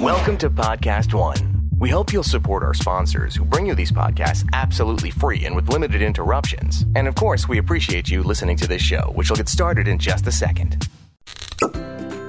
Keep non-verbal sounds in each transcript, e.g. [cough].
Welcome to Podcast One. We hope you'll support our sponsors who bring you these podcasts absolutely free and with limited interruptions. And of course, we appreciate you listening to this show, which will get started in just a second.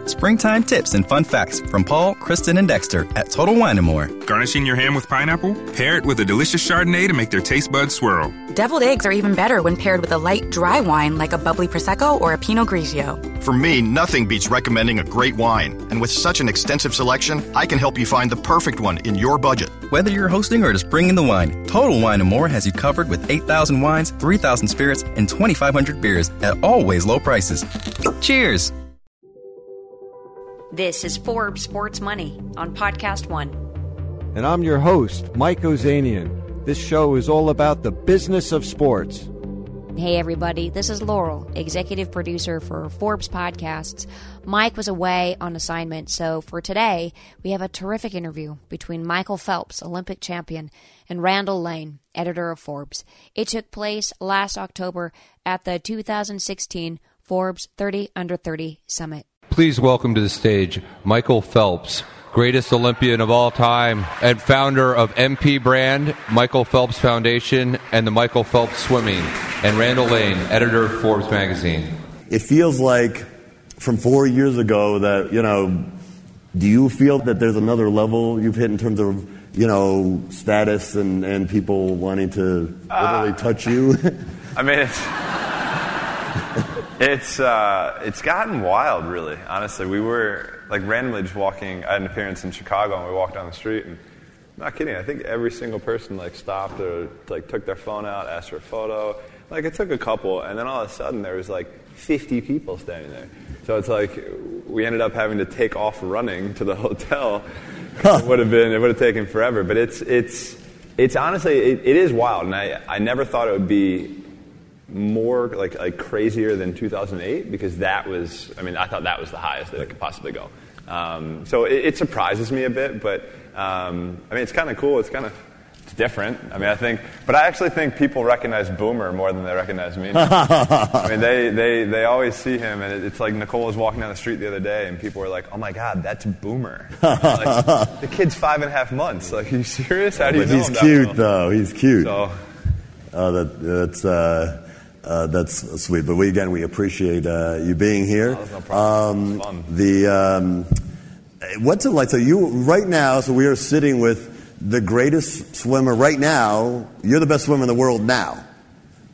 Springtime tips and fun facts from Paul, Kristen, and Dexter at Total Wine & More. Garnishing your ham with pineapple? Pair it with a delicious Chardonnay to make their taste buds swirl. Deviled eggs are even better when paired with a light, dry wine like a bubbly Prosecco or a Pinot Grigio. For me, nothing beats recommending a great wine. And with such an extensive selection, I can help you find the perfect one in your budget. Whether you're hosting or just bringing the wine, Total Wine & More has you covered with 8,000 wines, 3,000 spirits, and 2,500 beers at always low prices. Cheers! This is Forbes Sports Money on Podcast One. And I'm your host, Mike Ozanian. This show is all about the business of sports. Hey, everybody, this is Laurel, executive producer for Forbes Podcasts. Mike was away on assignment, so for today, we have a terrific interview between Michael Phelps, Olympic champion, and Randall Lane, editor of Forbes. It took place last October at the 2016 Forbes 30 Under 30 Summit. Please welcome to the stage Michael Phelps, greatest Olympian of all time and founder of MP Brand, Michael Phelps Foundation, and the Michael Phelps Swimming, and Randall Lane, editor of Forbes magazine. It feels like from four years ago that, you know, do you feel that there's another level you've hit in terms of, you know, status and, and people wanting to literally uh, touch you? [laughs] I mean, it's. [laughs] It's uh, it's gotten wild, really. Honestly, we were like randomly just walking. I had an appearance in Chicago, and we walked down the street, and I'm not kidding. I think every single person like stopped or like took their phone out, asked for a photo. Like it took a couple, and then all of a sudden there was like 50 people standing there. So it's like we ended up having to take off running to the [laughs] hotel. it would have been it would have taken forever, but it's it's it's honestly it, it is wild, and I I never thought it would be more like like crazier than 2008 because that was I mean I thought that was the highest that it could possibly go. Um, so it, it, surprises me a bit, but um, I mean it's kind of cool. It's kind of it's different. I mean I think, but I actually think people recognize Boomer more than they recognize me. [laughs] I mean they, they they always see him, and it's like Nicole was walking down the street the other day, and people were like, "Oh my God, that's Boomer." [laughs] like, the kid's five and a half months. Like, are you serious? How do you but know he's cute though. He's cute. So. Oh, that, that's. Uh, uh, that's sweet. But we again, we appreciate uh, you being here. Oh, no um, the um, what's it like? So you right now, so we are sitting with the greatest swimmer right now. You're the best swimmer in the world now.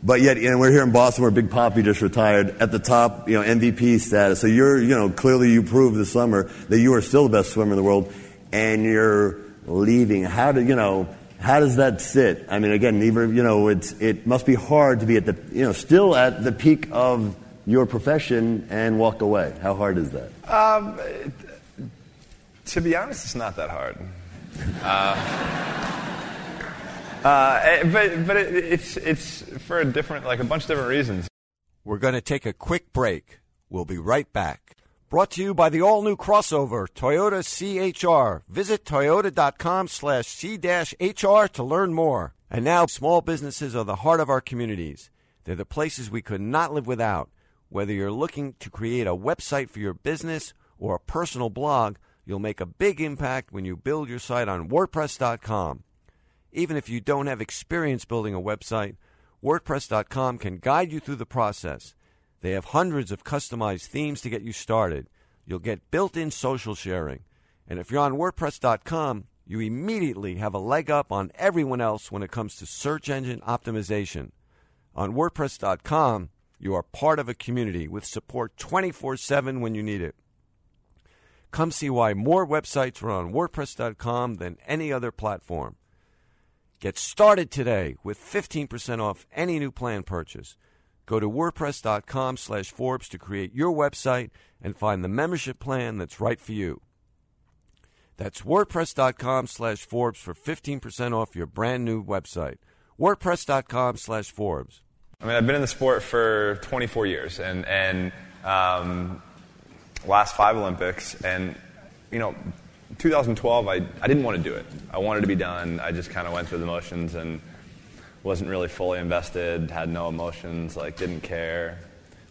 But yet, you know, we're here in Boston where Big Papi just retired at the top, you know, MVP status. So you're, you know, clearly you proved this summer that you are still the best swimmer in the world, and you're leaving. How do you know? How does that sit? I mean, again, even, you know, it's, it must be hard to be at the, you know, still at the peak of your profession and walk away. How hard is that? Um, to be honest, it's not that hard. Uh, [laughs] uh, eh, but but it, it's, it's for a different, like a bunch of different reasons. We're going to take a quick break. We'll be right back. Brought to you by the all-new crossover, Toyota CHR. Visit toyota.com slash C-HR to learn more. And now, small businesses are the heart of our communities. They're the places we could not live without. Whether you're looking to create a website for your business or a personal blog, you'll make a big impact when you build your site on WordPress.com. Even if you don't have experience building a website, WordPress.com can guide you through the process – they have hundreds of customized themes to get you started. You'll get built in social sharing. And if you're on WordPress.com, you immediately have a leg up on everyone else when it comes to search engine optimization. On WordPress.com, you are part of a community with support 24 7 when you need it. Come see why more websites are on WordPress.com than any other platform. Get started today with 15% off any new plan purchase. Go to WordPress.com slash Forbes to create your website and find the membership plan that's right for you. That's WordPress.com slash Forbes for 15% off your brand new website. WordPress.com slash Forbes. I mean, I've been in the sport for 24 years and, and um, last five Olympics. And, you know, 2012, I, I didn't want to do it. I wanted to be done. I just kind of went through the motions and – wasn't really fully invested, had no emotions, like didn't care.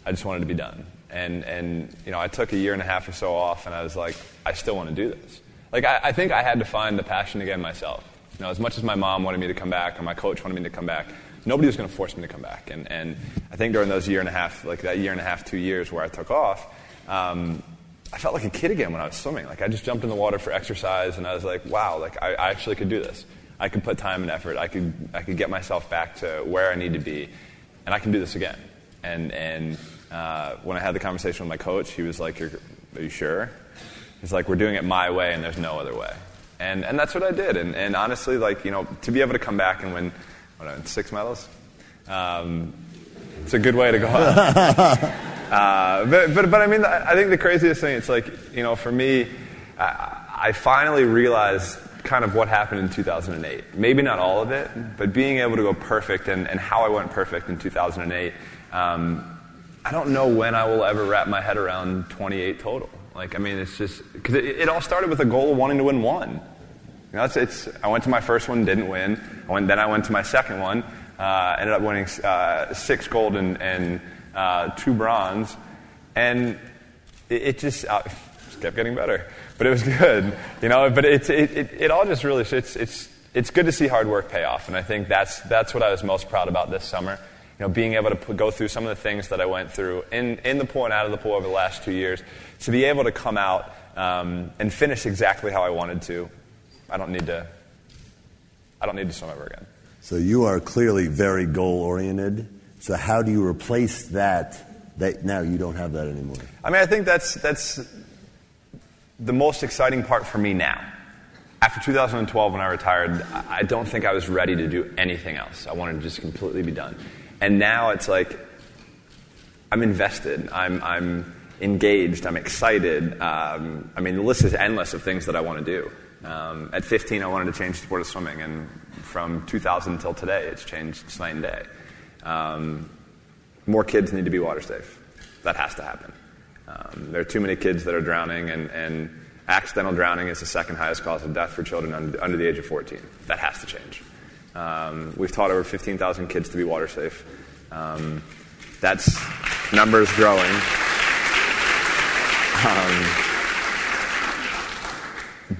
I just wanted to be done. And and you know, I took a year and a half or so off, and I was like, I still want to do this. like I, I think I had to find the passion again myself. You know, as much as my mom wanted me to come back or my coach wanted me to come back, nobody was going to force me to come back. And, and I think during those year and a half, like that year and a half, two years where I took off, um, I felt like a kid again when I was swimming. Like I just jumped in the water for exercise, and I was like, wow, like I, I actually could do this. I could put time and effort. I could, I could get myself back to where I need to be, and I can do this again. And, and uh, when I had the conversation with my coach, he was like, Are you sure? He's like, We're doing it my way, and there's no other way. And, and that's what I did. And, and honestly, like, you know, to be able to come back and win what, six medals, um, it's a good way to go [laughs] uh, but, but, but I mean, I think the craziest thing, it's like, you know, for me, I, I finally realized kind of what happened in 2008. Maybe not all of it, but being able to go perfect and, and how I went perfect in 2008. Um, I don't know when I will ever wrap my head around 28 total. Like, I mean, it's just, because it, it, all started with a goal of wanting to win one. You know, it's, it's, I went to my first one, didn't win. I went, then I went to my second one, uh, ended up winning uh, six gold and, and uh, two bronze. And it, it just, uh, just kept getting better but it was [laughs] good, you know. But it, it, it, it all just really it's it's it's good to see hard work pay off, and I think that's that's what I was most proud about this summer. You know, being able to go through some of the things that I went through in in the pool and out of the pool over the last two years, to be able to come out um, and finish exactly how I wanted to. I don't need to. I don't need to swim ever again. So you are clearly very goal oriented. So how do you replace that? That now you don't have that anymore. I mean, I think that's that's the most exciting part for me now. After 2012, when I retired, I don't think I was ready to do anything else. I wanted to just completely be done. And now it's like I'm invested. I'm, I'm engaged. I'm excited. Um, I mean, the list is endless of things that I want to do. Um, at 15, I wanted to change the sport of swimming, and from 2000 until today, it's changed night and day. Um, more kids need to be water safe. That has to happen. Um, there are too many kids that are drowning, and, and, accidental drowning is the second highest cause of death for children under, under the age of 14. That has to change. Um, we've taught over 15,000 kids to be water safe. Um, that's numbers growing. Um,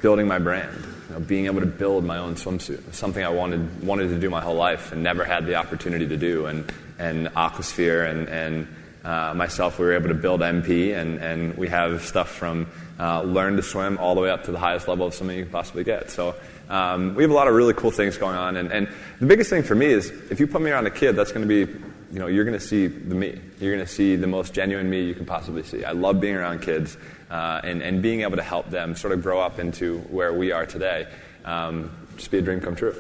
building my brand, you know, being able to build my own swimsuit, something I wanted wanted to do my whole life and never had the opportunity to do, and and Aquasphere and and uh, myself, we were able to build MP, and, and we have stuff from uh, learn to swim all the way up to the highest level of swimming you can possibly get. So um, we have a lot of really cool things going on. And, and the biggest thing for me is if you put me around a kid, that's going to be, you know, you're going to see the me. You're going to see the most genuine me you can possibly see. I love being around kids uh, and, and being able to help them sort of grow up into where we are today. Um, just be a dream come true.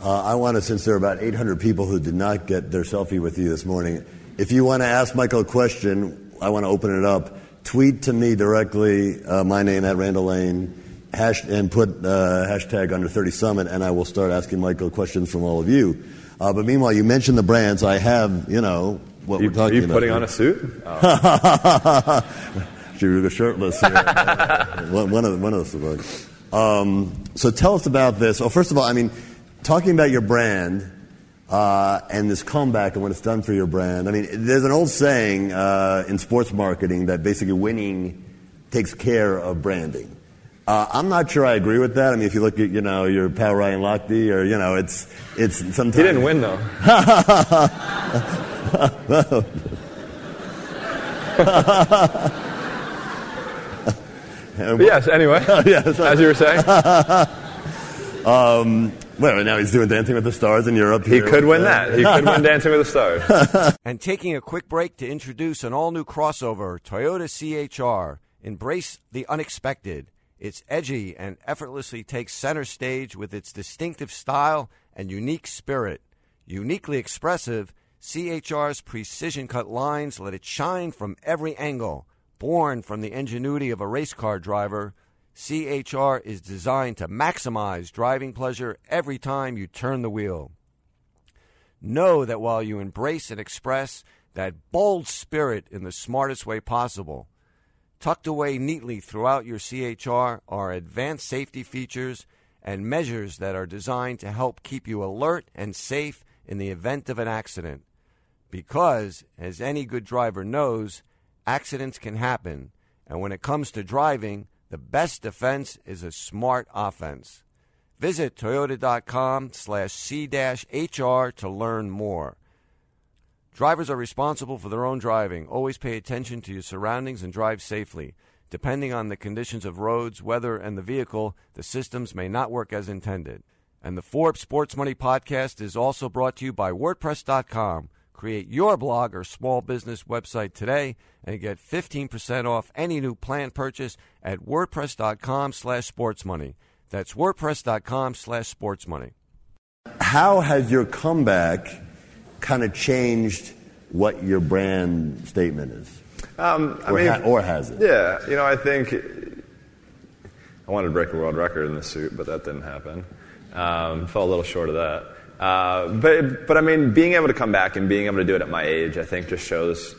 Uh, I want to, since there are about 800 people who did not get their selfie with you this morning, if you want to ask Michael a question, I want to open it up. Tweet to me directly, uh, my name at Randall Lane, hash, and put uh, hashtag under 30 Summit, and I will start asking Michael questions from all of you. Uh, but meanwhile, you mentioned the brands. I have, you know, what you, we're talking are you about. putting here. on a suit? Oh. [laughs] she was shirtless. Here. [laughs] one, one, of one of those. Um, so tell us about this. Well, first of all, I mean, talking about your brand uh, and this comeback and what it's done for your brand. I mean, there's an old saying uh, in sports marketing that basically winning takes care of branding. Uh, I'm not sure I agree with that. I mean, if you look at you know your pal Ryan Lochte, or you know, it's it's sometimes he didn't win though. [laughs] yes. Anyway, [laughs] yes, as you were saying. [laughs] um, well, now he's doing Dancing with the Stars in Europe. He could win uh, that. He could win Dancing with the Stars. [laughs] and taking a quick break to introduce an all new crossover, Toyota CHR. Embrace the unexpected. It's edgy and effortlessly takes center stage with its distinctive style and unique spirit. Uniquely expressive, CHR's precision cut lines let it shine from every angle. Born from the ingenuity of a race car driver, CHR is designed to maximize driving pleasure every time you turn the wheel. Know that while you embrace and express that bold spirit in the smartest way possible, tucked away neatly throughout your CHR are advanced safety features and measures that are designed to help keep you alert and safe in the event of an accident. Because, as any good driver knows, accidents can happen, and when it comes to driving, the best defense is a smart offense. Visit toyota.com slash c-hr to learn more. Drivers are responsible for their own driving. Always pay attention to your surroundings and drive safely. Depending on the conditions of roads, weather, and the vehicle, the systems may not work as intended. And the Forbes Sports Money podcast is also brought to you by WordPress.com. Create your blog or small business website today and get 15% off any new plan purchase at WordPress.com slash sportsmoney. That's WordPress.com slash sportsmoney. How has your comeback kind of changed what your brand statement is? Um, I or, mean, ha- or has it? Yeah, you know, I think I wanted to break a world record in the suit, but that didn't happen. Um, fell a little short of that. Uh, but, but I mean, being able to come back and being able to do it at my age, I think just shows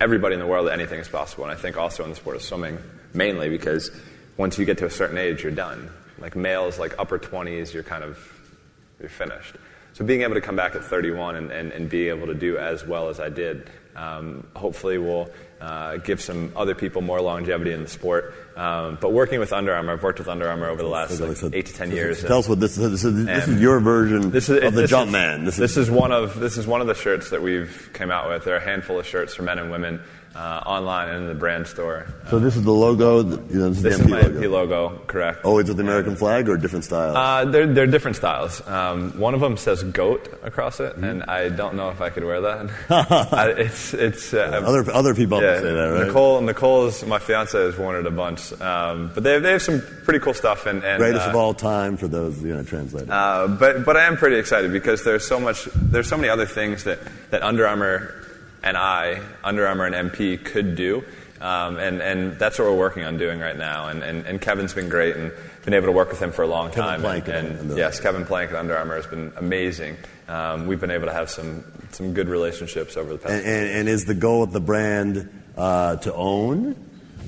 everybody in the world that anything is possible. And I think also in the sport of swimming, mainly because once you get to a certain age, you're done. Like males, like upper 20s, you're kind of you're finished. So being able to come back at 31 and, and, and be able to do as well as I did, um, hopefully will uh, give some other people more longevity in the sport. Um, but working with Under Armour, I've worked with Under Armour over the last like, so- eight to ten so- years. Tell us what this is. This is, this is your version this is, of the this jump is- man. This, This is one of this is one of the shirts that we've came out with. There are a handful of shirts for men and women uh, online and in the brand store. so this is the logo. You know, this is This the is MP my logo. MP logo, correct? Always with the American flag or different styles? Uh, they're, they're different styles. Um, one of them says "goat" across it, Mm-hmm. and I don't know if I could wear that. [laughs] I, it's it's uh, other other people yeah, say that, right? Nicole, Nicole's my fiance has worn it a bunch, um, but they they have some pretty cool stuff. And, and Greatest uh, of all time for those you know translated. uh, but but I am pretty excited because there's so much there's so many other things that, that Under Armour and I, Under Armour and MP could do. Um, and, and that's what we're working on doing right now. And, and, and Kevin's been great and been able to work with him for a long Kevin time. Plank and, and- and yes, Kevin Plank at Under Armour has been amazing. Um, we've been able to have some, some good relationships over the past. and, and, and is the goal of the brand uh, to own,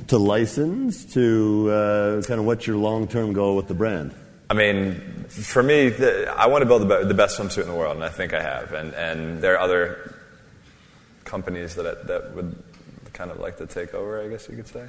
to license, to uh, kind of what's your long term goal with the brand? I mean, for me, the, I want to build the, the best swimsuit in the world, and I think I have. And, and there are other companies that, that would kind of like to take over, I guess you could say,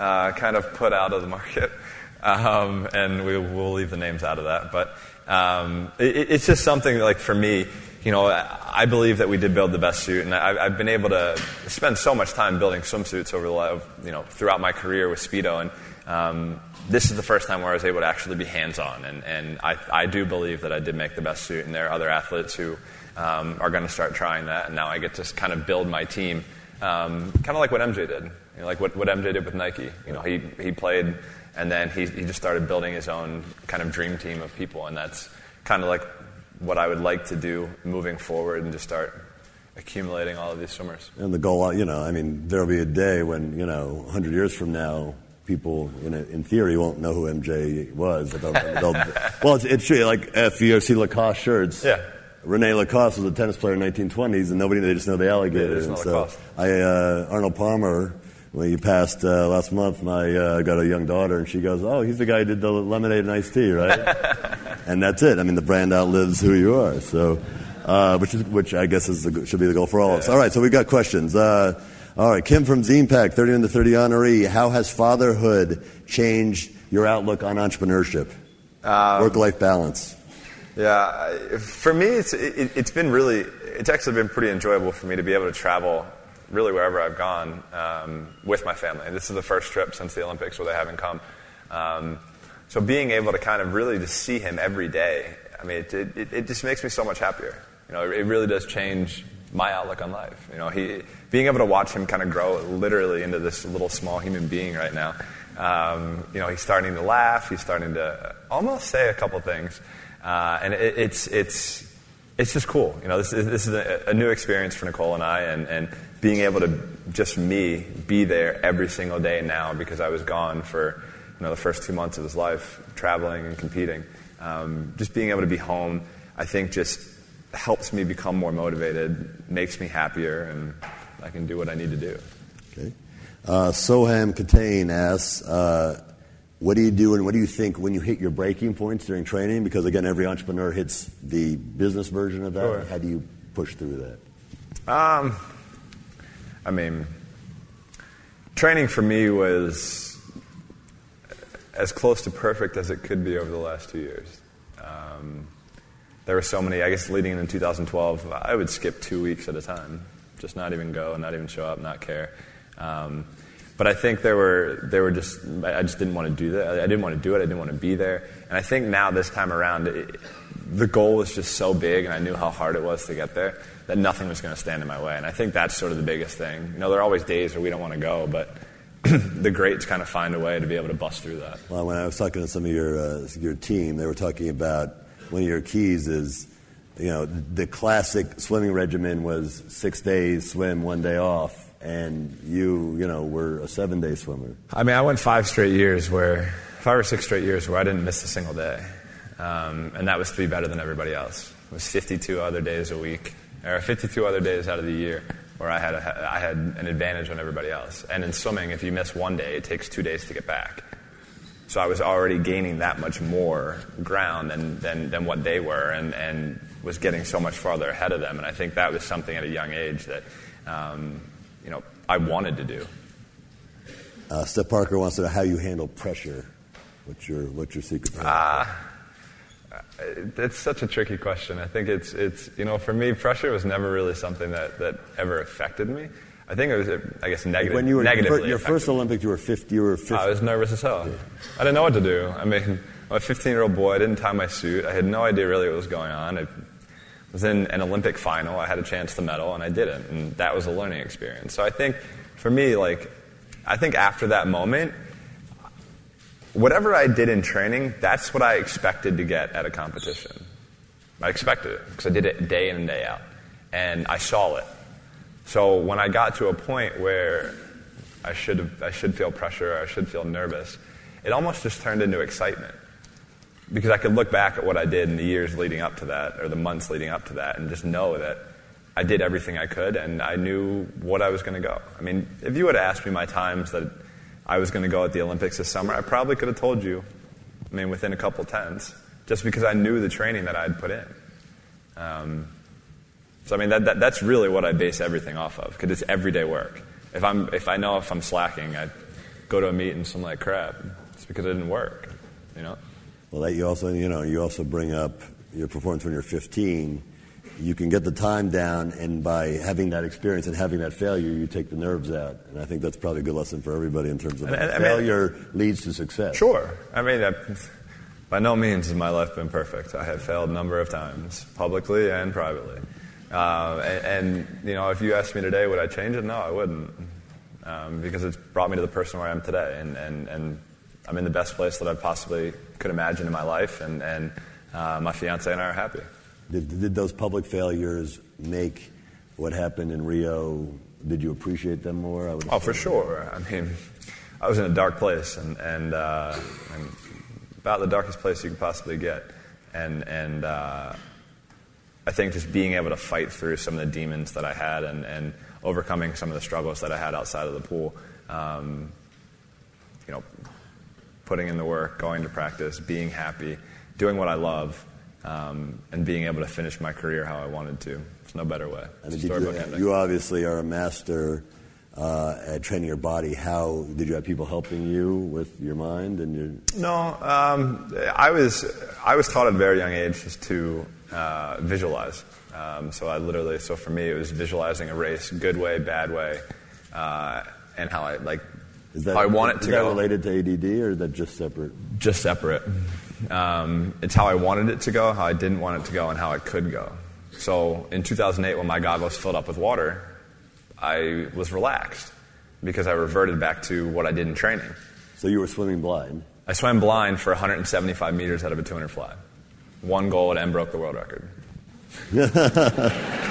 uh, kind of put out of the market. [laughs] Um, and we, we'll leave the names out of that. But um, it, it's just something like for me, you know, I believe that we did build the best suit, and I, I've been able to spend so much time building swimsuits over the you know throughout my career with Speedo, and um, this is the first time where I was able to actually be hands-on, and, and I, I do believe that I did make the best suit, and there are other athletes who um, are going to start trying that, and now I get to kind of build my team, um, kind of like what MJ did, you know, like what, what MJ did with Nike. You know, he he played, and then he he just started building his own kind of dream team of people, and that's kind of like what I would like to do moving forward, and just start accumulating all of these swimmers. And the goal, you know, I mean, there'll be a day when, you know, 100 years from now, people, in, in theory, won't know who MJ was. They'll- they'll- [laughs] well, it's, it's true. Like, see Lacoste shirts, Yeah. Rene Lacoste was a tennis player in the 1920s, and nobody, they just know the alligator. Yeah, they just and so Lacoste. I, uh, Arnold Palmer, when he passed uh, last month, my uh, got a young daughter, and she goes, "Oh, he's the guy who did the lemonade and iced tea, right?" [laughs] and that's it. I mean, the brand outlives who you are. So, uh, which is which I guess is the, should be the goal for all of us. All right, so we've got questions. Uh, all right, Kim from Pack, 31 to 30 honoree. How has fatherhood changed your outlook on entrepreneurship, Um, work-life balance? Yeah, for me, it's it, it's been really it's actually been pretty enjoyable for me to be able to travel really wherever I've gone um, with my family. This is the first trip since the Olympics where they haven't come. Um, so being able to kind of really just see him every day, I mean, it, it, it just makes me so much happier. You know, it, it really does change my outlook on life. You know, he being able to watch him kind of grow literally into this little small human being right now. Um, you know, he's starting to laugh. He's starting to almost say a couple things, uh, and it, it's it's it's just cool. You know, this is, this is a, a new experience for Nicole and I, and, and being able to just me be there every single day now because I was gone for you know the first two months of his life, traveling and competing. Um, just being able to be home, I think, just helps me become more motivated, makes me happier, and I can do what I need to do. Okay. Uh, Soham Katane asks, uh, what do you do and what do you think when you hit your breaking points during training? Because again, every entrepreneur hits the business version of that. Sure. How do you push through that? Um, I mean, training for me was as close to perfect as it could be over the last two years. Um, there were so many, I guess leading into 2012, I would skip two weeks at a time, just not even go, not even show up, not care. Um, but I think there were, there were just, I just didn't want to do that. I didn't want to do it. I didn't want to be there. And I think now, this time around, it, the goal was just so big, and I knew how hard it was to get there, that nothing was going to stand in my way. And I think that's sort of the biggest thing. You know, there are always days where we don't want to go, but [clears throat] the greats kind of find a way to be able to bust through that. Well, when I was talking to some of your, uh, your team, they were talking about one of your keys is, you know, the classic swimming regimen was six days swim, one day off and you, you know, were a seven day swimmer. I mean, I went five straight years where, five or six straight years where I didn't miss a single day. Um, and that was to be better than everybody else. It was 52 other days a week, or 52 other days out of the year where I had, a, I had an advantage on everybody else. And in swimming, if you miss one day, it takes two days to get back. So I was already gaining that much more ground than, than, than what they were and, and was getting so much farther ahead of them. And I think that was something at a young age that um, you know, I wanted to do. Uh, Steph Parker wants to know how you handle pressure. What's your what's your secret? Uh, it's such a tricky question. I think it's it's you know for me pressure was never really something that, that ever affected me. I think it was I guess negative. When you were your first Olympics, you were 50. You were 50. I was nervous as hell. Yeah. I didn't know what to do. I mean, I'm a 15 year old boy. I didn't tie my suit. I had no idea really what was going on. I, was in an Olympic final. I had a chance to medal, and I didn't. And that was a learning experience. So I think for me, like, I think after that moment, whatever I did in training, that's what I expected to get at a competition. I expected it because I did it day in and day out. And I saw it. So when I got to a point where I should, I should feel pressure, I should feel nervous, it almost just turned into excitement because I could look back at what I did in the years leading up to that, or the months leading up to that, and just know that I did everything I could, and I knew what I was going to go. I mean, if you had asked me my times that I was going to go at the Olympics this summer, I probably could have told you. I mean, within a couple tens, just because I knew the training that I'd put in. Um, so I mean, that, that, that's really what I base everything off of, because it's everyday work. If I'm, if I know if I'm slacking, I go to a meet and swim like crap. It's because it didn't work, you know. Well, that you also, you know, you also bring up your performance when you're 15. You can get the time down, and by having that experience and having that failure, you take the nerves out. And I think that's probably a good lesson for everybody in terms of I mean, failure I mean, leads to success. Sure. I mean, by no means has my life been perfect. I have failed a number of times, publicly and privately. Uh, and, and, you know, if you asked me today, would I change it? No, I wouldn't. Um, because it's brought me to the person where I am today. And, and, and I'm in the best place that I possibly could imagine in my life, and, and uh, my fiance and I are happy. Did, did those public failures make what happened in Rio? Did you appreciate them more? oh, for sure. I mean, I was in a dark place, and, and, uh, and about the darkest place you could possibly get, and and uh, I think just being able to fight through some of the demons that I had, and, and overcoming some of the struggles that I had outside of the pool. Um, you know, putting in the work, going to practice, being happy, doing what I love, um, and being able to finish my career how I wanted to. There's no better way. I mean, you, you, obviously are a master uh, at training your body. How did you have people helping you with your mind and your? No, um, I was I was taught at a very young age just to uh, visualize. Um, so I literally, so for me, it was visualizing a race, good way, bad way, uh, and how I like is that, I want it to that go. related to ADD or is that just separate? Just separate. Um, it's how I wanted it to go, how I didn't want it to go, and how it could go. So in 2008, when my goggles filled up with water, I was relaxed because I reverted back to what I did in training. So you were swimming blind? I swam blind for 175 meters out of a 200 fly. Won gold and broke the world record. [laughs]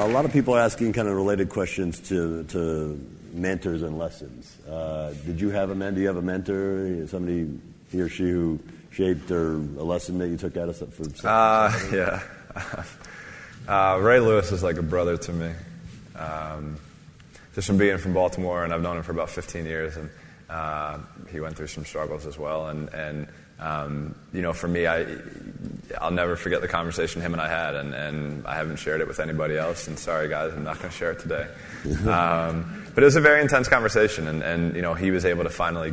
A lot of people are asking kind of related questions to, to mentors and lessons. Uh, did you have a mentor? Do you have a mentor? Somebody, he or she who shaped or a lesson that you took out of for? something? Uh, yeah. [laughs] Uh, Ray Lewis is like a brother to me. Um, just from being from Baltimore, and I've known him for about 15 years, and uh, he went through some struggles as well. And, and um, you know, for me, I, I'll never forget the conversation him and I had, and, and I haven't shared it with anybody else. And sorry, guys, I'm not going to share it today. [laughs] um, but it was a very intense conversation, and, and you know he was able to finally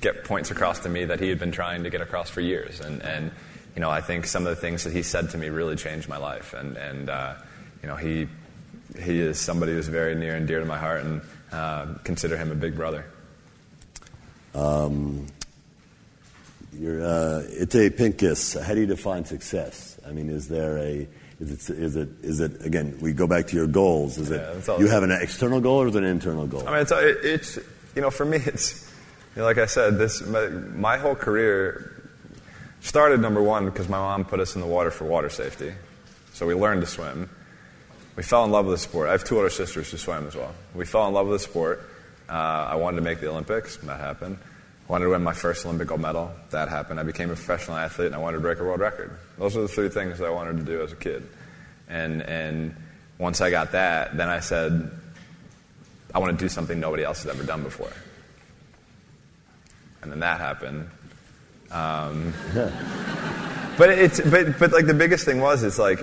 get points across to me that he had been trying to get across for years. And, and you know I think some of the things that he said to me really changed my life. And, and uh, you know he he is somebody who's very near and dear to my heart, and uh, consider him a big brother. Um, you're, uh, Ite Pincus, how do you define success? I mean, is there a, is it, is it, is it again, we go back to your goals. Is Yeah, it, you have an external goal or is it an internal goal? I mean, it's, it's you know, for me, it's you know, like I said, this my, my whole career started number one because my mom put us in the water for water safety, so we learned to swim. We fell in love with the sport. I have two older sisters who swim as well. We fell in love with the sport. Uh, I wanted to make the Olympics. and That happened. I wanted to win my first Olympic gold medal. That happened. I became a professional athlete, and I wanted to break a world record. Those are the three things that I wanted to do as a kid. And and once I got that, then I said, I want to do something nobody else has ever done before. And then that happened. Um, [laughs] but it's but but like the biggest thing was it's like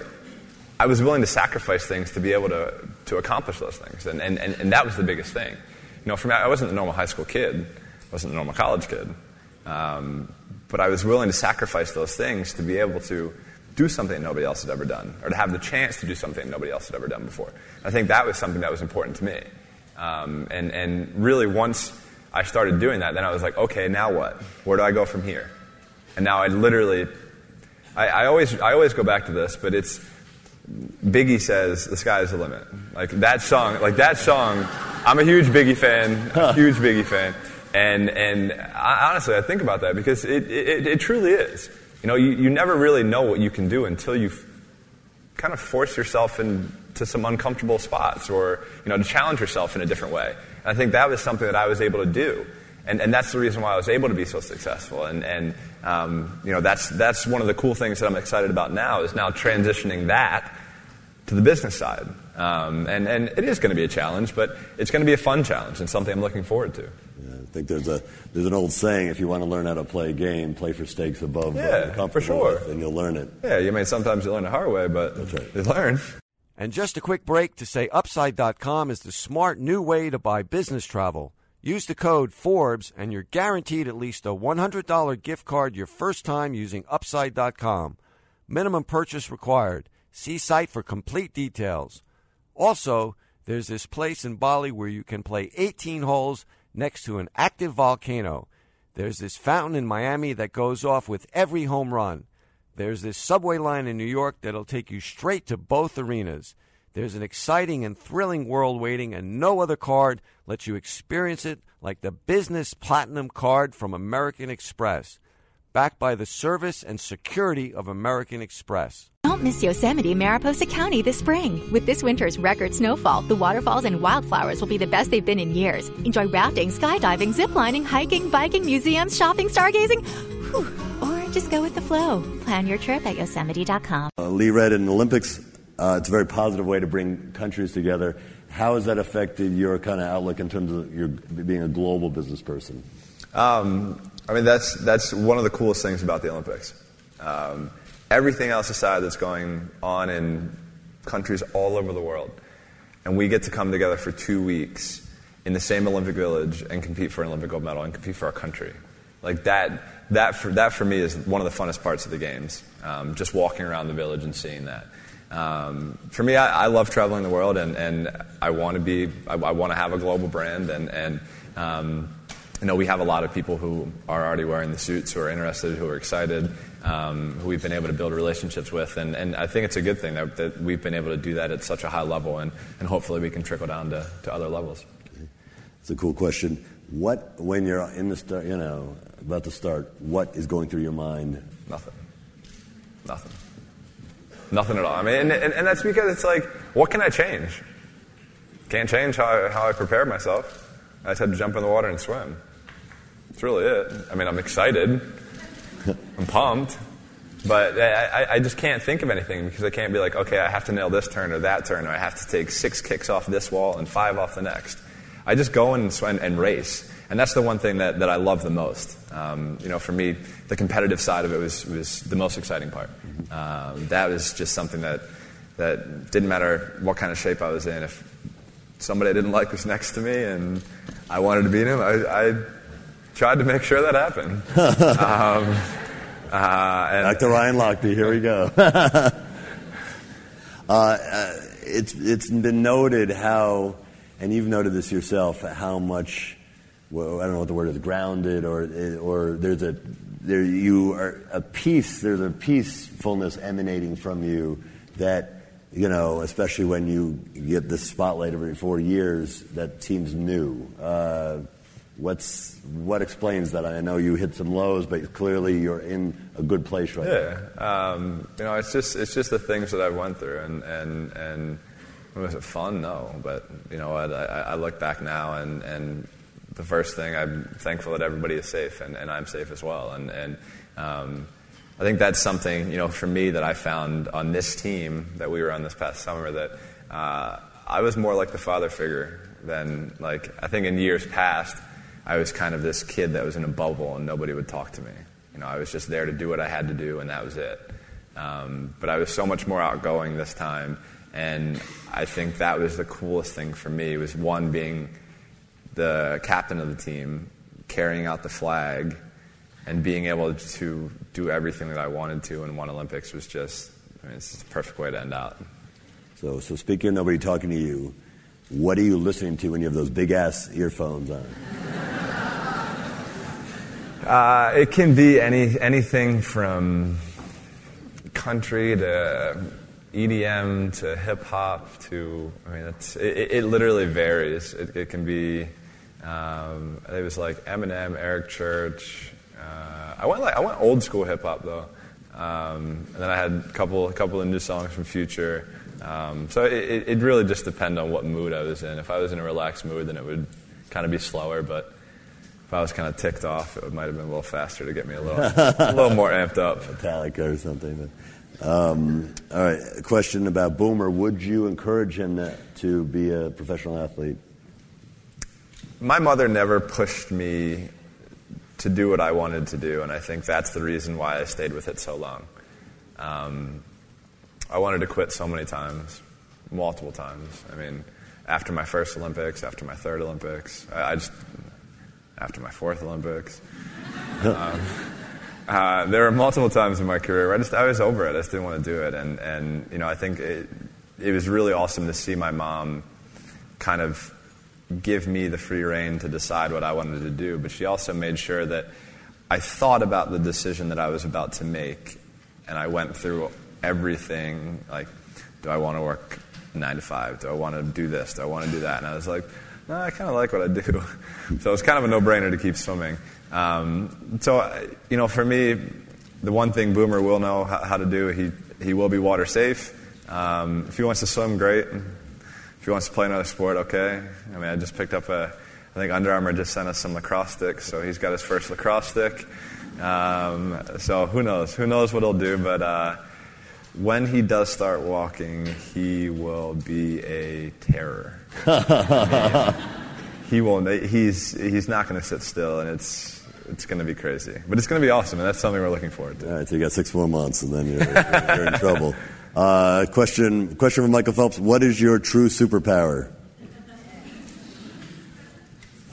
I was willing to sacrifice things to be able to to accomplish those things, and and and, and that was the biggest thing. You know, for me, I wasn't the normal high school kid, wasn't a normal college kid, um, but I was willing to sacrifice those things to be able to do something nobody else had ever done, or to have the chance to do something nobody else had ever done before. I think that was something that was important to me, um, and and really once I started doing that, then I was like, okay, now what? Where do I go from here? And now I literally, I, I always I always go back to this, but it's Biggie says the sky's the limit. Like that song, like that song. I'm a huge Biggie fan, huge Biggie fan, and and I, honestly, I think about that because it, it, it truly is. You know, you, you never really know what you can do until you kind of force yourself into some uncomfortable spots, or you know, to challenge yourself in a different way. And I think that was something that I was able to do, and and that's the reason why I was able to be so successful. And and um, you know, that's that's one of the cool things that I'm excited about now is now transitioning that to the business side. Um, and, and it is going to be a challenge, but it's going to be a fun challenge and something I'm looking forward to. Yeah, I think there's a there's an old saying: if you want to learn how to play a game, play for stakes above what Yeah, you're for sure. with, and you'll learn it. Yeah, you mean sometimes you learn the hard way, but right. you learn. And just a quick break to say Upside.com is the smart new way to buy business travel. Use the code Forbes and you're guaranteed at least a $100 gift card your first time using Upside.com. Minimum purchase required. See site for complete details. Also, there's this place in Bali where you can play 18 holes next to an active volcano. There's this fountain in Miami that goes off with every home run. There's this subway line in New York that'll take you straight to both arenas. There's an exciting and thrilling world waiting, and no other card lets you experience it like the Business Platinum card from American Express, backed by the service and security of American Express. Don't miss Yosemite Mariposa County this spring. With this winter's record snowfall, the waterfalls and wildflowers will be the best they've been in years. Enjoy rafting, skydiving, ziplining, hiking, biking, museums, shopping, stargazing, Whew. or just go with the flow. Plan your trip at yosemite.com. Uh, Lee Red in the Olympics, uh, it's a very positive way to bring countries together. How has that affected your kind of outlook in terms of your being a global business person? Um, I mean, that's, that's one of the coolest things about the Olympics. Um, everything else aside that's going on in countries all over the world, and we get to come together for two weeks in the same Olympic village and compete for an Olympic gold medal and compete for our country. Like that, that for, that for me is one of the funnest parts of the games, um, just walking around the village and seeing that. Um, for me, I, I love traveling the world, and, and I want to be, I, I want to have a global brand, and, and um, you know, we have a lot of people who are already wearing the suits, who are interested, who are excited, um, who we've been able to build relationships with, and, and I think it's a good thing that, that we've been able to do that at such a high level, and, and hopefully we can trickle down to, to other levels. It's a cool question. What, when you're in the start, you know, about to start, what is going through your mind? Nothing. Nothing. Nothing at all. I mean, and, and, and that's because it's like, what can I change? Can't change how I, how I prepare myself. I just had to jump in the water and swim. That's really it. I mean, I'm excited. I'm pumped. But I, I, just can't think of anything because I can't be like, okay, I have to nail this turn or that turn, or I have to take six kicks off this wall and five off the next. I just go and, and, and race. And that's the one thing that, that I love the most. Um, you know, for me, the competitive side of it was, was the most exciting part. Um, that was just something that, that didn't matter what kind of shape I was in. If somebody I didn't like was next to me and I wanted to beat him, I, I tried to make sure that happened. [laughs] um, uh, and, Dr. Ryan Lochte, here we go. [laughs] uh, uh, it's, it's been noted how, and you've noted this yourself, how much well, I don't know what the word is, grounded, or or there's a there you are a peace. There's a peacefulness emanating from you that you know, especially when you get the spotlight every four years, that seems new. Uh, what's what explains that? I know you hit some lows, but clearly you're in a good place right yeah. now. Yeah, um, you know, it's just it's just the things that I went through, and and and was it fun? No, but you know? I, I look back now, and and the first thing. I'm thankful that everybody is safe, and, and I'm safe as well. And, and um, I think that's something, you know, for me that I found on this team that we were on this past summer that uh, I was more like the father figure than like I think in years past I was kind of this kid that was in a bubble and nobody would talk to me. You know, I was just there to do what I had to do and that was it. Um, but I was so much more outgoing this time, and I think that was the coolest thing for me was one being the captain of the team, carrying out the flag, and being able to do everything that I wanted to in one Olympics was just, I mean, it's just a perfect way to end out. So, so speaking of nobody talking to you, what are you listening to when you have those big ass earphones on? Uh, it can be any anything from country to EDM to hip hop to I mean it, it, literally varies. It, it can be um, it was like Eminem, Eric Church. Uh, I went like I went old school hip hop though, um, and then I had a couple a couple of new songs from Future. Um, so it, it really just depended on what mood I was in. If I was in a relaxed mood, then it would kind of be slower. But if I was kind of ticked off, it might have been a little faster to get me a little a little more amped up. [laughs] Metallica or something. Um, all right, a question about Boomer. Would you encourage him to be a professional athlete? my mother never pushed me to do what I wanted to do, and I think that's the reason why I stayed with it so long. Um, I wanted to quit so many times, multiple times. I mean, after my first Olympics, after my third Olympics, I, I just after my fourth Olympics. um, uh, there were multiple times in my career where I just I was over it. I just didn't want to do it, and and you know I think it it was really awesome to see my mom kind of give me the free rein to decide what I wanted to do, but she also made sure that I thought about the decision that I was about to make, and I went through everything like, do I want to work nine to five? Do I want to do this? Do I want to do that? And I was like, no, I kind of like what I do. [laughs] so it's kind of a no brainer to keep swimming. Um, so, you know, for me, the one thing Boomer will know how, how to do, he, he will be water safe. Um, if he wants to swim, great If he wants to play another sport, okay. I mean, I just picked up a, I think Under Armour just sent us some lacrosse sticks, so he's got his first lacrosse stick. Um, so who knows? Who knows what he'll do? But uh, when he does start walking, he will be a terror. [laughs] he will. He's he's not going to sit still, and it's it's going to be crazy. But it's going to be awesome, and that's something we're looking forward to. All right, so you got six more months, and then you're, you're in trouble. Uh, question, question from Michael Phelps. What is your true superpower?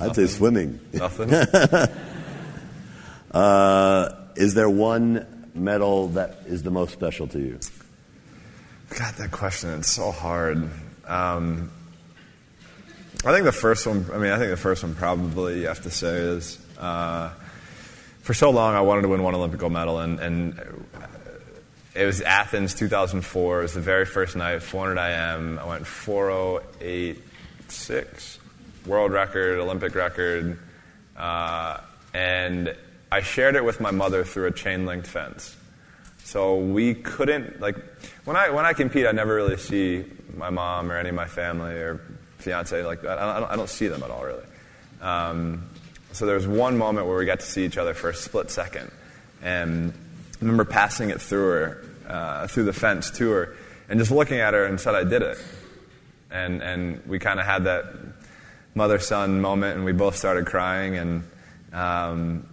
I'd Nothing. say swimming. Nothing. [laughs] uh, is there one medal that is the most special to you? God, that question, it's so hard. Um, I think the first one, I mean, I think the first one probably you have to say is uh, for so long I wanted to win one Olympic gold medal, and, and it was Athens 2004. It was the very first night, 400 IM. I went 4086, world record, Olympic record. Uh, and I shared it with my mother through a chain linked fence. So we couldn't, like, when I, when I compete, I never really see my mom or any of my family or fiance. Like, I, don't, I don't see them at all, really. Um, so there was one moment where we got to see each other for a split second. And I remember passing it through her, uh, through the fence to her, and just looking at her and said, I did it. And, and we kind of had that, mother son moment, and we both started crying. And um,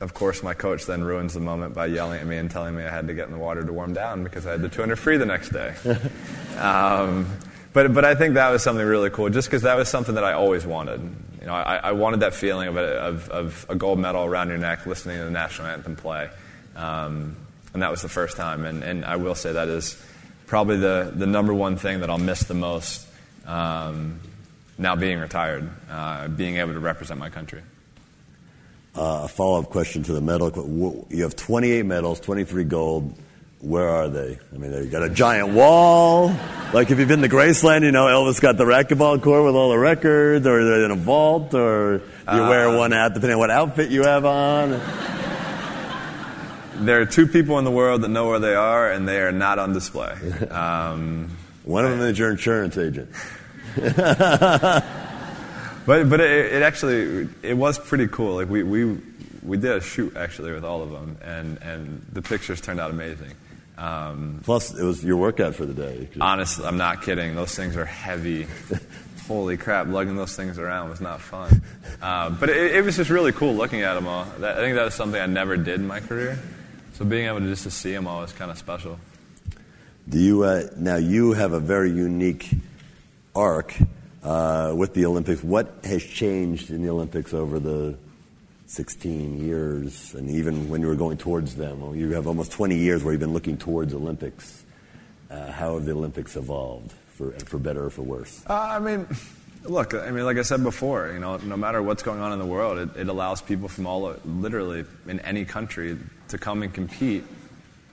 of course, my coach then ruins the moment by yelling at me and telling me I had to get in the water to warm down because I had the 200 free the next day. [laughs] um, but, but I think that was something really cool, just because that was something that I always wanted. You know, I, I wanted that feeling of a, of, of a, gold medal around your neck, listening to the national anthem play, um, and that was the first time. And, and I will say that is probably the, the number one thing that I'll miss the most um, now being retired, uh, being able to represent my country. Uh, a follow up question to the medal. You have 28 medals, 23 gold. Where are they? I mean, they got a giant wall. Like if you've been to Graceland, you know Elvis got the racquetball court with all the records, or they're in a vault, or you uh, wear one out depending on what outfit you have on. There are two people in the world that know where they are, and they are not on display. [laughs] Um, one of them is your insurance agent. [laughs] but but it, it, actually it was pretty cool. Like we, we we did a shoot actually with all of them, and and the pictures turned out amazing. Um, Plus, it was your workout for the day. Honestly, I'm not kidding. Those things are heavy. [laughs] Holy crap, lugging those things around was not fun. Uh, but it, it, was just really cool looking at them all. That, I think that was something I never did in my career. So being able to just to see them all was kind of special. Do you uh, now? You have a very unique arc uh, with the Olympics. What has changed in the Olympics over the 16 years, and even when you were going towards them? You have almost 20 years where you've been looking towards Olympics. Uh, how have the Olympics evolved, for, for better or for worse? Uh, I mean, look, I mean, like I said before, you know, no matter what's going on in the world, it, it allows people from all, literally, in any country to come and compete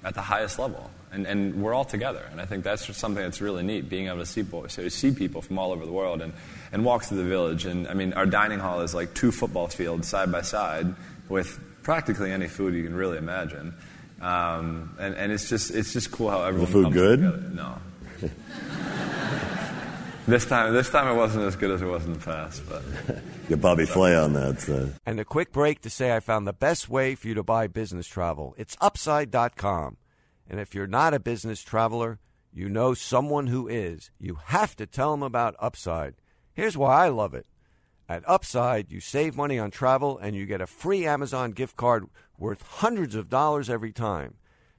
at the highest level and, and we're all together. And I think that's just something that's really neat, being able to see, to see people from all over the world and, and walk through the village. And I mean, our dining hall is like two football fields side by side with practically any food you can really imagine. Um, and, and it's just it's just cool how everyone. The food good? Together. No. [laughs] this time, this time it wasn't as good as it was in the past. But [laughs] get Bobby Flay on that. So. And a quick break to say I found the best way for you to buy business travel. It's Upside.com. And if you're not a business traveler, you know someone who is. You have to tell them about Upside. Here's why I love it. At Upside, you save money on travel and you get a free Amazon gift card worth hundreds of dollars every time.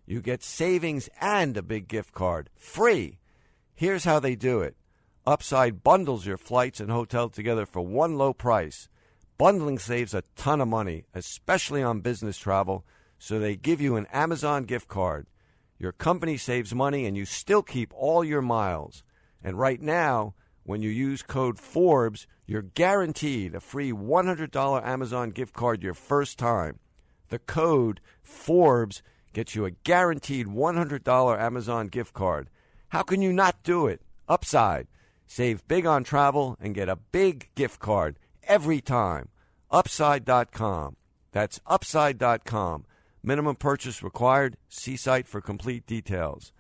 You get savings and a big gift card free. Here's how they do it Upside bundles your flights and hotel together for one low price. Bundling saves a ton of money, especially on business travel, so they give you an Amazon gift card. Your company saves money and you still keep all your miles. And right now, when you use code Forbes, you're guaranteed a free $100 Amazon gift card your first time. The code Forbes gets you a guaranteed $100 Amazon gift card. How can you not do it? Upside. Save big on travel and get a big gift card every time. Upside.com. That's upside.com. Minimum purchase required. See site for complete details.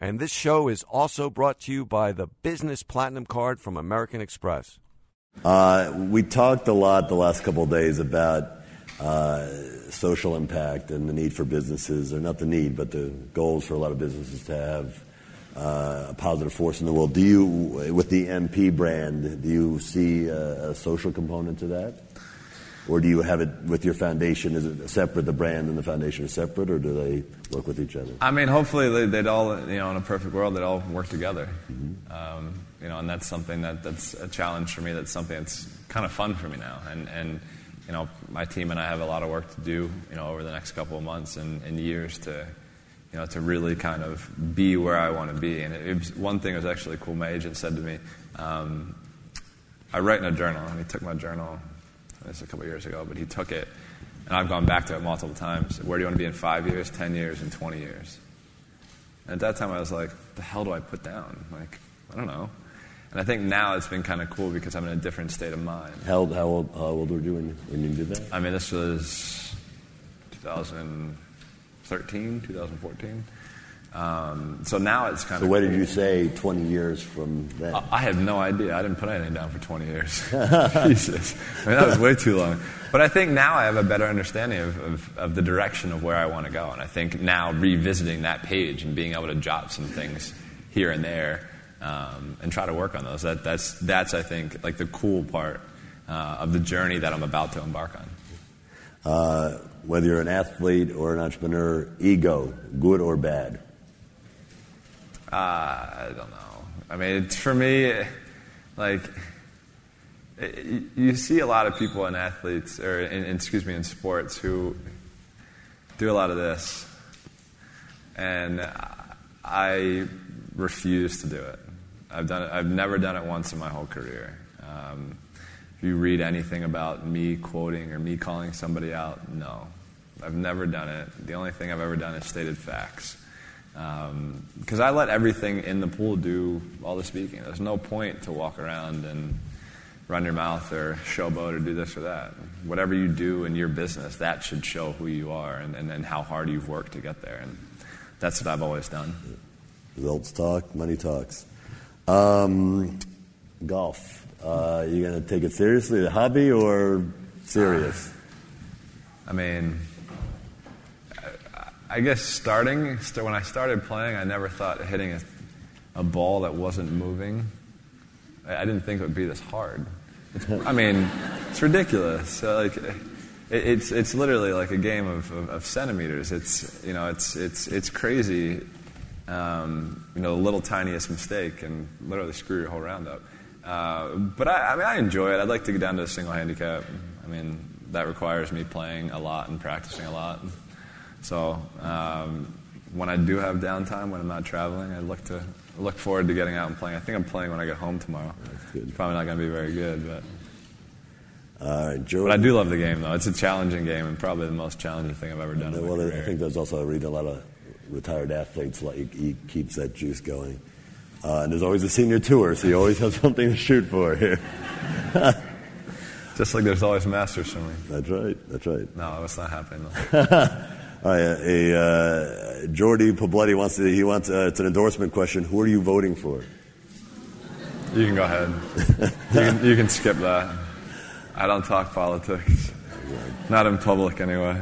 And this show is also brought to you by the Business Platinum Card from American Express. Uh, we talked a lot the last couple of days about uh, social impact and the need for businesses, or not the need, but the goals for a lot of businesses to have uh, a positive force in the world. Do you, with the MP brand, do you see a, a social component to that? Or do you have it with your foundation? Is it separate? The brand and the foundation are separate, or do they work with each other? I mean, hopefully they'd, they'd all, you know, in a perfect world, they'd all work together. Mm-hmm. Um, you know, and that's something that that's a challenge for me. That's something that's kind of fun for me now. And and you know, my team and I have a lot of work to do. You know, over the next couple of months and, and years to you know, to really kind of be where I want to be. And it, it was, one thing was actually cool. My agent said to me, um, I write in a journal, and he took my journal this a couple years ago, but he took it, and I've gone back to it multiple times. Where do you want to be in five years, 10 years, and 20 years? And at that time, I was like, the hell do I put down? Like, I don't know. And I think now it's been kind of cool because I'm in a different state of mind. How old, how old, how old were you when, when you did that? I mean, this was 2013, 2014. Um, so now it's kind so of. So, what did you say 20 years from then? I, have no idea. I didn't put anything down for 20 years. [laughs] Jesus. I mean, that was way too long. But I think now I have a better understanding of, of, of the direction of where I want to go. And I think now revisiting that page and being able to jot some things here and there um, and try to work on those. That, that's, that's, I think, like the cool part uh, of the journey that I'm about to embark on. Uh, whether you're an athlete or an entrepreneur, ego, good or bad? Uh, I don't know. I mean, for me, like, it, you see a lot of people in athletes, or in, excuse me, in sports who do a lot of this. And I refuse to do it. I've done it. I've never done it once in my whole career. Um, if you read anything about me quoting or me calling somebody out, no, I've never done it. The only thing I've ever done is stated facts. Because um, I let everything in the pool do all the speaking. There's no point to walk around and run your mouth or showboat or do this or that. Whatever you do in your business, that should show who you are and, and, and how hard you've worked to get there. And that's what I've always done. Results talk, money talks. Um, golf. Uh, you going to take it seriously, a hobby, or serious? I mean, I guess starting, when I started playing, I never thought hitting a, a ball that wasn't moving, I, didn't think it would be this hard. It's, I mean, it's ridiculous. like, it, it's, it's literally like a game of, of, of, centimeters. It's, you know, it's, it's, it's crazy, um, you know, the little tiniest mistake can literally screw your whole round up. Uh, but I, I mean, I enjoy it. I'd like to get down to a single handicap. I mean, that requires me playing a lot and practicing a lot. So um, when I do have downtime, when I'm not traveling, I look to look forward to getting out and playing. I think I'm playing when I get home tomorrow. It's probably not going to be very good, but. Uh, but I do love the game, though. It's a challenging game, and probably the most challenging thing I've ever done. well, I think there's also I read a lot of retired athletes like he keeps that juice going. Uh, and there's always a senior tour, so you always have [laughs] something to shoot for here. [laughs] Just like there's always masters swimming. That's right. That's right. No, that's not happening. [laughs] Right, a, uh, Jordy Pobletti wants to, he wants, uh, it's an endorsement question. Who are you voting for? You can go ahead. [laughs] you, can, you can skip that. I don't talk politics. Not in public, anyway.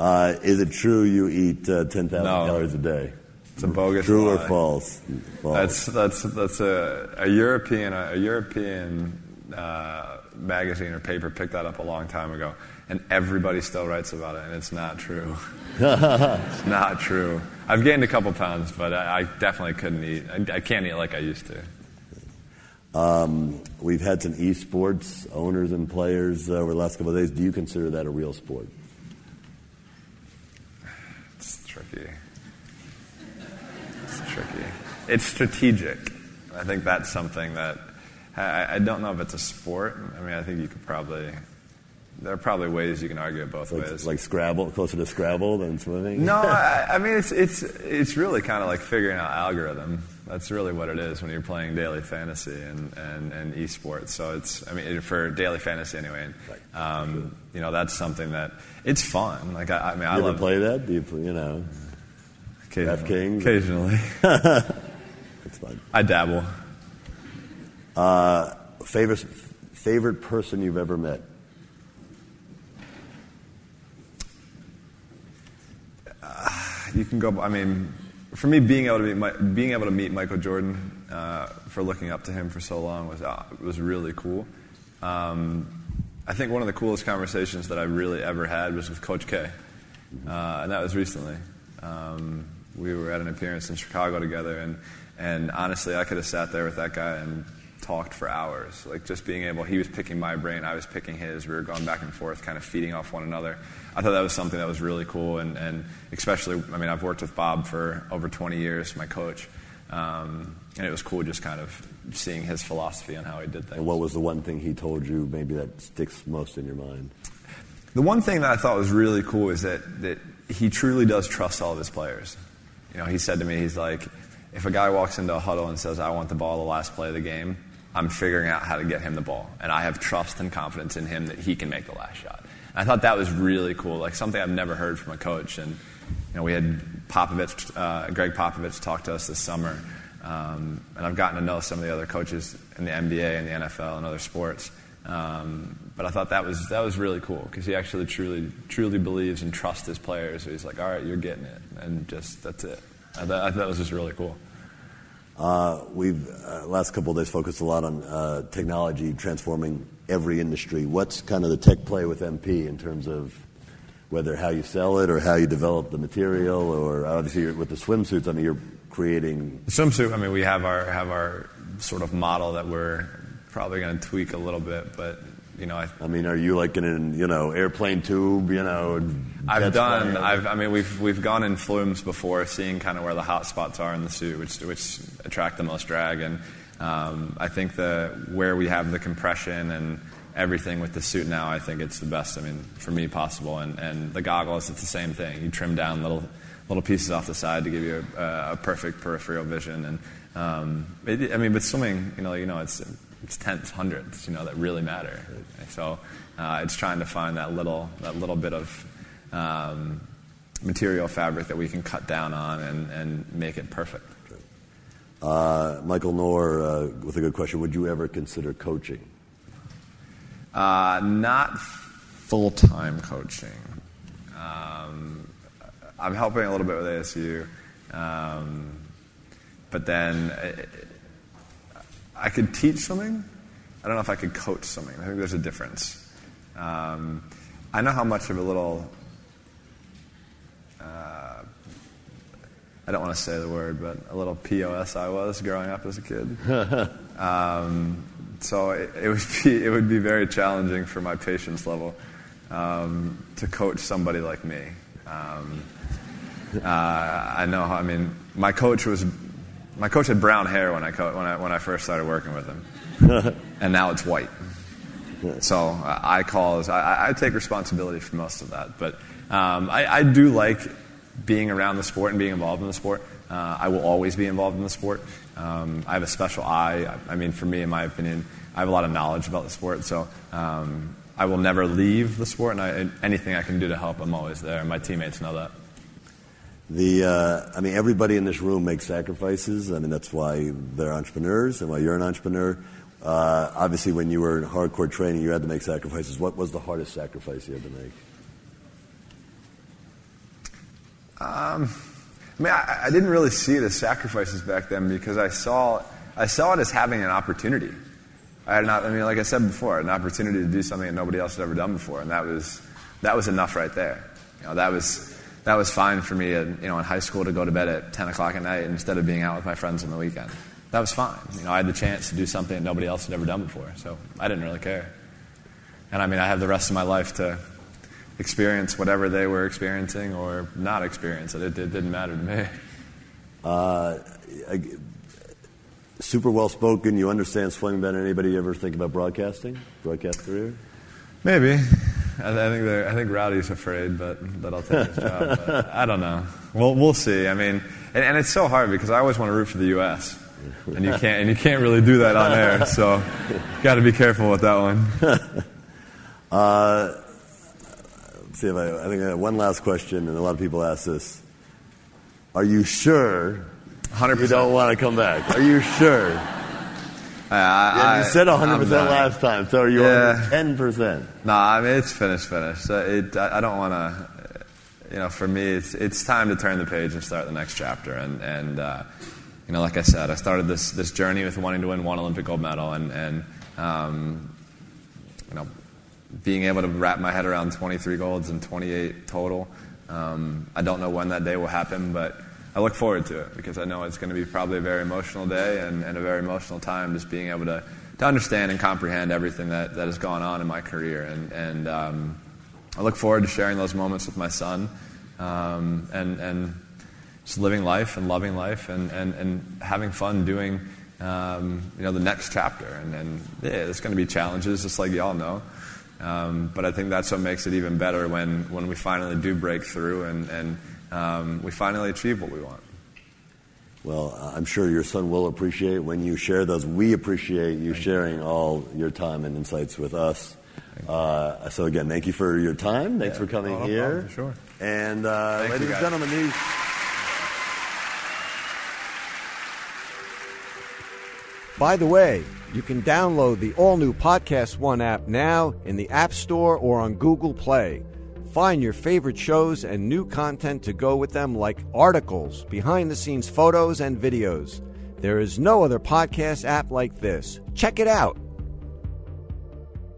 Uh, is it true you eat uh, 10,000 no. calories a day? It's a bogus True lie. or false? false? That's that's that's a, a European a, European uh, magazine or paper picked that up a long time ago, and everybody still writes about it, and it's not true. [laughs] it's not true. I've gained a couple pounds, but I, I definitely couldn't eat. I, I, can't eat like I used to. Um, we've had some esports owners and players uh, over the last couple of days. Do you consider that a real sport? It's tricky It's tricky. It's strategic. I think that's something that I, I, don't know if it's a sport. I mean, I think you could probably. There are probably ways you can argue it both like, ways. Like Scrabble, closer to Scrabble than swimming. No, I, [laughs] I mean it's it's it's really kind of like figuring out algorithm. That's really what it is when you're playing daily fantasy and, and, and esports. So it's I mean for daily fantasy anyway. Um, you know that's something that it's fun. Like I, I mean you I love play that. Do you you know? Occasionally. Occasionally. [laughs] That's fun. I dabble. Uh, favorite favorite person you've ever met? You can go. I mean, for me, being able to meet being able to meet Michael Jordan uh, for looking up to him for so long was uh, was really cool. Um, I think one of the coolest conversations that I really ever had was with Coach K, uh, and that was recently. Um, we were at an appearance in Chicago together, and and honestly, I could have sat there with that guy and talked for hours. Like just being able, he was picking my brain, I was picking his. We were going back and forth, kind of feeding off one another. I thought that was something that was really cool, and and especially, I mean, I've worked with Bob for over 20 years, my coach. Um, and it was cool just kind of seeing his philosophy on how he did things. And what was the one thing he told you maybe that sticks most in your mind? The one thing that I thought was really cool is that, that he truly does trust all of his players. You know, he said to me, he's like, if a guy walks into a huddle and says, I want the ball the last play of the game, I'm figuring out how to get him the ball. And I have trust and confidence in him that he can make the last shot. And I thought that was really cool, like something I've never heard from a coach. And, you know, we had Popovich, uh, Gregg Popovich talk to us this summer. Um, and I've gotten to know some of the other coaches in the NBA and the NFL and other sports. Um, but I thought that was that was really cool because he actually truly truly believes and trusts his players. So he's like, all right, you're getting it, and just that's it. I thought, I thought that was just really cool. Uh, we've uh, last couple of days focused a lot on uh, technology transforming every industry. What's kind of the tech play with MP in terms of whether how you sell it or how you develop the material, or obviously with the swimsuits. I mean, you're creating swimsuit. I mean, we have our have our sort of model that we're probably going to tweak a little bit, but you know, I, I mean, are you like in an you know airplane tube? You know, I've done. I've, I mean, we've we've gone in flumes before, seeing kind of where the hot spots are in the suit, which which attract the most drag, and um, I think the where we have the compression and everything with the suit now, I think it's the best. I mean, for me, possible, and and the goggles, it's the same thing. You trim down little little pieces off the side to give you a, a perfect peripheral vision, and um, it, I mean, but swimming, you know, you know, it's it's tenths, hundredths, you know, that really matter. So uh, it's trying to find that little that little bit of um, material fabric that we can cut down on and, and make it perfect. Uh, Michael Knorr uh, with a good question. Would you ever consider coaching? Uh, not full time coaching. Um, I'm helping a little bit with ASU, um, but then I could teach swimming. I don't know if I could coach swimming. I think there's a difference. Um, I know how much of a little, uh, I don't want to say the word, but a little POS I was growing up as a kid. [laughs] um, so it, it, would be, it would be very challenging for my patience level um, to coach somebody like me. Um, uh, I know how, I mean, my coach was my coach had brown hair when I, co- when I, when I first started working with him, [laughs] and now it's white. So uh, I call I, I, take responsibility for most of that. But um, I, I, do like being around the sport and being involved in the sport. Uh, I will always be involved in the sport. Um, I have a special eye. I, I, mean, for me, in my opinion, I have a lot of knowledge about the sport. So um, I will never leave the sport, and I, anything I can do to help, I'm always there. My teammates know that. The, uh, I mean, everybody in this room makes sacrifices. I mean, that's why they're entrepreneurs and why you're an entrepreneur. Uh, obviously, when you were in hardcore training, you had to make sacrifices. What was the hardest sacrifice you had to make? Um, I mean, I, I, didn't really see it as sacrifices back then because I saw, I saw it as having an opportunity. I had not, I mean, like I said before, an opportunity to do something that nobody else had ever done before, and that was, that was enough right there. You know, that was that was fine for me, in, you know, in high school to go to bed at 10 o'clock at night instead of being out with my friends on the weekend. That was fine. You know, I had the chance to do something that nobody else had ever done before, so I didn't really care. And I mean, I have the rest of my life to experience whatever they were experiencing or not experience it. It, it didn't matter to me. Uh, I, super well spoken. You understand swimming better than anybody. ever think about broadcasting? Broadcast career? Maybe. I, I think I think Rowdy's afraid, but that I'll take his job. But I don't know. We'll we'll see. I mean, and, and it's so hard because I always want to root for the U.S. and you can't and you can't really do that on air. So, got to be careful with that one. [laughs] uh, let's see if I. I think I have one last question, and a lot of people ask this. Are you sure 100%. you don't want to come back? Are you sure? Yeah, you said 100 percent last time, so are you yeah. on 10 percent? Nah, I mean it's finished, finished. It, I, I don't want to. You know, for me, it's it's time to turn the page and start the next chapter. And and uh, you know, like I said, I started this this journey with wanting to win one Olympic gold medal, and and um, you know, being able to wrap my head around 23 golds and 28 total. Um, I don't know when that day will happen, but I look forward to it because I know it's going to be probably a very emotional day and, and a very emotional time just being able to, to understand and comprehend everything that, that has gone on in my career. And, and um, I look forward to sharing those moments with my son um, and, and just living life and loving life and, and, and having fun doing um, you know, the next chapter. And, and yeah, there's going to be challenges, just like y'all know. Um, but I think that's what makes it even better when, when we finally do break through and, and um, we finally achieve what we want. Well, I'm sure your son will appreciate when you share those. We appreciate you thank sharing you. all your time and insights with us. Uh, so again, thank you for your time. Thanks yeah. for coming oh, here. Problem, sure. And uh, ladies and gentlemen, these. By the way, you can download the all new Podcast One app now in the App Store or on Google Play. Find your favorite shows and new content to go with them, like articles, behind the scenes photos, and videos. There is no other podcast app like this. Check it out.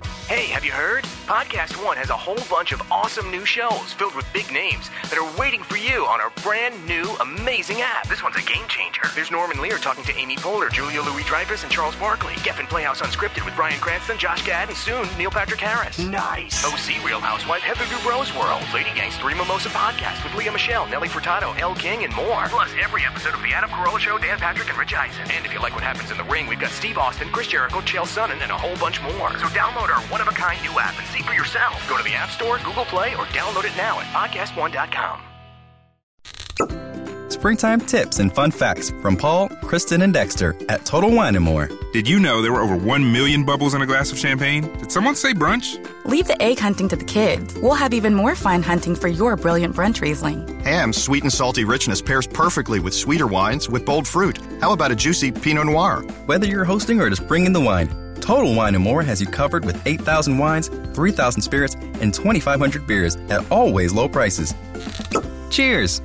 Hey, have you heard? Podcast One has a whole bunch of awesome new shows filled with big names that are waiting for you on our brand new, amazing app. This one's a game changer. There's Norman Lear talking to Amy Poehler, Julia Louis Dreyfus, and Charles Barkley. Geffen Playhouse Unscripted with Bryan Cranston, Josh Gad, and soon Neil Patrick Harris. Nice. OC Real Housewife, Heather Dubrow's World, Lady Gang's Three Mimosa Podcast with Lea Michele, Nelly Furtado, Elle King, and more. Plus, every episode of The Adam Carolla Show, Dan Patrick, and Rich Eisen. And if you like what happens in the ring, we've got Steve Austin, Chris Jericho, Chael Sonnen, and a whole bunch more. So download our one-of-a-kind new app and see for yourself. Go to the App Store, Google Play, or download it now at podcastone.com. Springtime tips and fun facts from Paul, Kristen, and Dexter at Total Wine and More. Did you know there were over 1 million bubbles in a glass of champagne? Did someone say brunch? Leave the egg hunting to the kids. We'll have even more fun hunting for your brilliant brunch Riesling. Ham's sweet and salty richness pairs perfectly with sweeter wines with bold fruit. How about a juicy Pinot Noir? Whether you're hosting or just bringing the wine, Total Wine and More has you covered with 8,000 wines, 3,000 spirits, and 2,500 beers at always low prices. Cheers!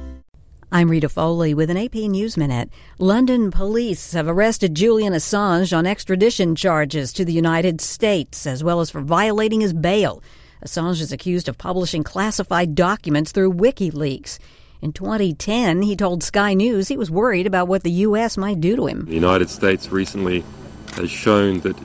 I'm Rita Foley with an AP News Minute. London police have arrested Julian Assange on extradition charges to the United States, as well as for violating his bail. Assange is accused of publishing classified documents through WikiLeaks. In 2010, he told Sky News he was worried about what the U.S. might do to him. The United States recently has shown that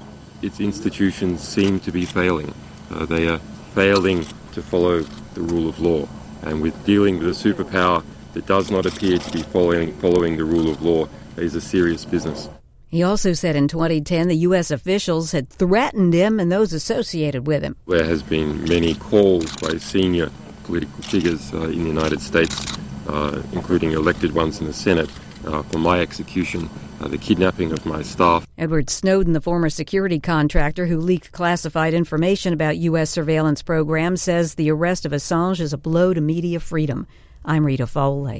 its institutions seem to be failing. Uh, they are failing to follow the rule of law. And with dealing with a superpower that does not appear to be following, following the rule of law is a serious business. He also said in 2010 the U.S. officials had threatened him and those associated with him. There has been many calls by senior political figures uh, in the United States, uh, including elected ones in the Senate, uh, for my execution, uh, the kidnapping of my staff. Edward Snowden, the former security contractor who leaked classified information about U.S. surveillance programs, says the arrest of Assange is a blow to media freedom. I'm Rita Foley.